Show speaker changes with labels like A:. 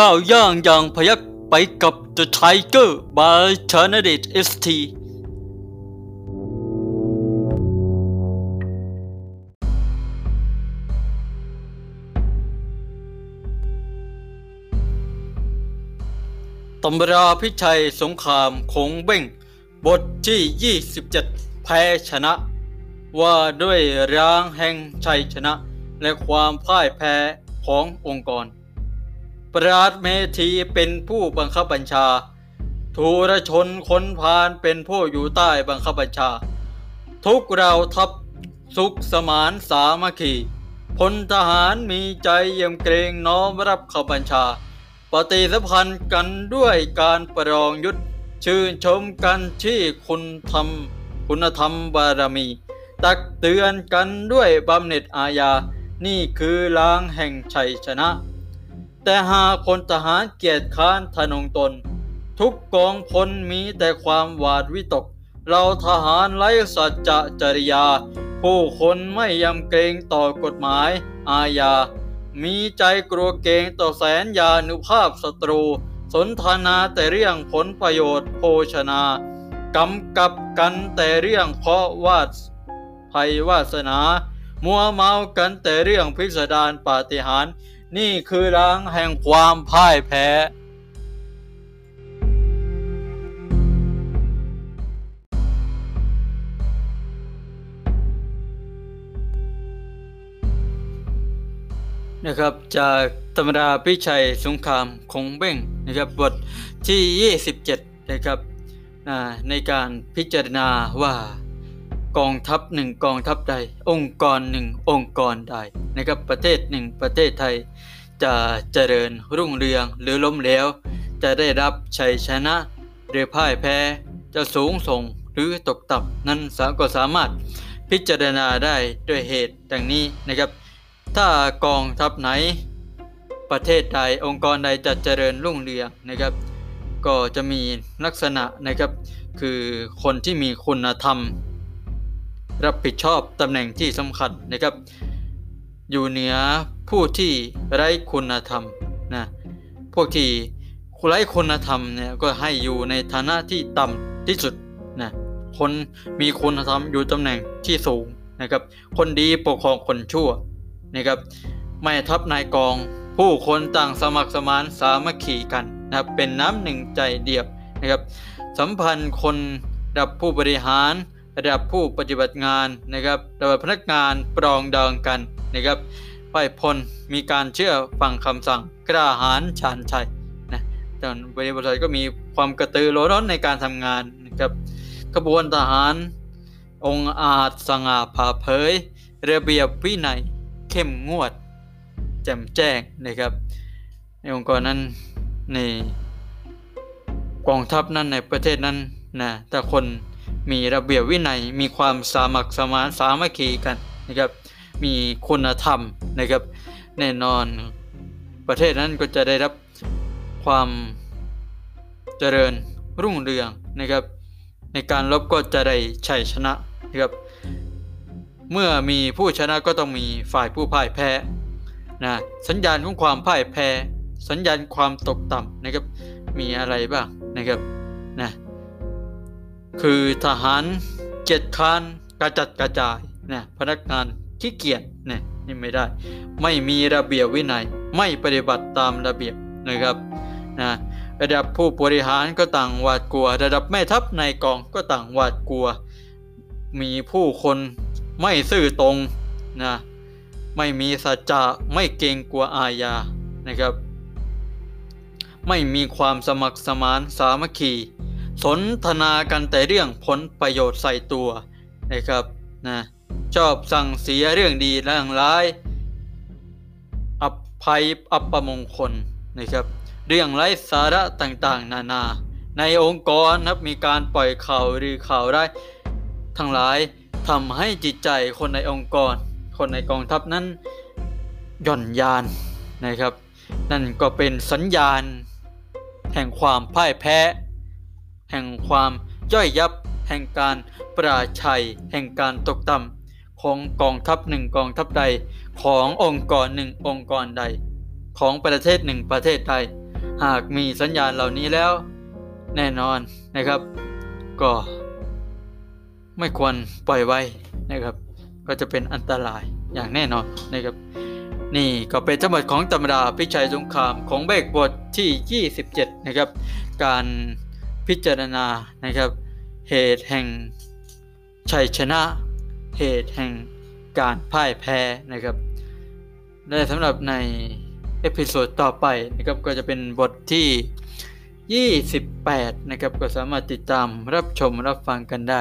A: ก้าวย่างอย่างพยักไปกับ The Tiger by c h a n a d i t ST ตำราพิชัยสงครามคงเบ้ง บทที่ 27 แพ้ชนะ ว่าด้วยร้างแห่งชัยชนะ และความพ่ายแพ้ขององค์กร ปราดเมธีเป็นผู้บังคับบัญชาทูรชนคนพานเป็นผู้อยู่ใต้บังคับบัญชา ทุกเราทัพสุขสมานสามัคคีพลทหารมีใจเยี่ยมเกรงน้อมรับขบัญชา ปฏิสัมพันธ์กันด้วยการประลองยุทธชื่นชมกันที่คุณธรรม คุณธรรมบารมี ตักเตือนกันด้วยบำเหน็จอาญา นี่คือล้างแห่งชัยชนะ แต่หากพลทหารเกียรติค้านทนงตน ทุกกองพลมีแต่ความหวาดวิตก เราทหารไร้สัจจะจริยา ผู้คนไม่ยำเกรงต่อกฎหมาย อาญา มีใจกลัวเกรงต่อแสนยานุภาพศัตรู สนทนาแต่เรื่องผลประโยชน์โภชนากำกับกันแต่เรื่องเพราะวาดภัยวาสนา มัวเมากันแต่เรื่องพิสดารปาฏิหาริย์ นี่คือรังแห่งความพ่ายแพ้ นะครับจากตำราพิชัยสงครามคงเบ้งนะครับบทที่ 27 นะครับในการพิจารณาว่า กองทัพหนึ่งกองทัพใด องค์กรหนึ่งองค์กรใดนะครับประเทศหนึ่งประเทศไทย จะเจริญรุ่งเรืองหรือล้มเหลวจะได้รับชัยชนะ หรือพ่ายแพ้จะสูงส่งหรือตกต่ำนั้นสาก็สามารถพิจารณาได้ด้วยเหตุดังนี้นะครับ ถ้ากองทัพไหน ประเทศใดองค์กรใดจะเจริญรุ่งเรืองนะครับ ก็จะมีลักษณะนะครับคือคนที่มีคุณธรรม รับผิดชอบตำแหน่งที่สำคัญนะครับ อยู่เหนือผู้ที่ไร้คุณธรรมนะพวกที่ไร้คุณธรรมเนี่ยก็ให้อยู่ในฐานะที่ต่ำที่สุดนะคนมีคุณธรรมอยู่ตำแหน่งที่สูงนะครับ คนดีปกครองคนชั่วนะครับไม่ทับนายกอง ผู้คนต่างสมัครสมานสามัคคีกันนะเป็นน้ำหนึ่งใจเดียวนะครับ สัมพันธ์คนดับผู้บริหาร ระดับผู้ปฏิบัติงานนะครับระดับพนักงานปรองดองกันนะครับฝ่ายพลมีการเชื่อฟังคำสั่งกล้าหาญชาญชัยนะตอนบริบทก็มีความกระตือรือร้นในการทำงานนะครับขบวนทหาร องค์อาจสง่าผ่าเผย ระเบียบวินัยเข้มงวดแจ่มแจ้งนะครับ ในองค์กรนั้นในกองทัพนั้นในประเทศนั้นนะถ้าคน มีระเบียบวินัย มีความสามัคสมานสามัคคีกันนะครับ มีคุณธรรมนะครับ แน่นอนประเทศนั้นก็จะได้รับความเจริญรุ่งเรืองนะครับ ในการรบก็จะได้ชัยชนะนะครับ เมื่อมีผู้ชนะก็ต้องมีฝ่ายผู้พ่ายแพ้นะสัญญาณของความพ่ายแพ้ สัญญาณความตกต่ำนะครับ มีอะไรบ้างนะครับนะ คือทหารเกียจค้านกระจัดกระจายนะพนักงานขี้เกียจนะนี่ไม่ได้ ไม่มีระเบียบวินัย ไม่ปฏิบัติตามระเบียบนะครับนะระดับผู้บริหารก็ต่างหวาดกลัว ระดับแม่ทัพในกองก็ต่างหวาดกลัว มีผู้คนไม่ซื่อตรงนะไม่มีสัจจะไม่เกรงกลัวอาญานะครับ ไม่มีความสมัครสมานสามัคคี สนทนากันแต่เรื่องผลประโยชน์ใส่ตัวนะครับนะชอบสั่งเสียเรื่องดีเรื่องร้าย อับภัยอัปมงคลนะครับ เรื่องไร้สาระต่างๆ นานา ในองค์กรนะครับมีการปล่อยข่าวหรือข่าวร้ายทั้งหลายทำให้จิตใจคนในองค์กร คนในกองทัพนั้นหย่อนยานนะครับ นั่นก็เป็นสัญญาณ แห่งความพ่ายแพ้ แห่งความย่อยยับ แห่งการปราชัย แห่งการตกต่ำของกองทัพหนึ่งกองทัพใด ขององค์กรหนึ่งองค์กรใด ของประเทศหนึ่งประเทศใด หากมีสัญญาณเหล่านี้แล้ว แน่นอนนะครับ ก็ ไม่ควรปล่อยไว้นะครับ ก็จะเป็นอันตรายอย่างแน่นอนนะครับนี่ก็เป็นทั้งหมดของตำราพิชัยสงครามของเบกบทที่ 27 นะครับ การ พิจารณานะครับ เหตุแห่งชัยชนะ เหตุแห่งการพ่ายแพ้นะครับและสำหรับใน episode ต่อไปนะครับก็จะเป็นบทที่ 28 นะครับ ก็สามารถติดตามรับชมรับฟังกันได้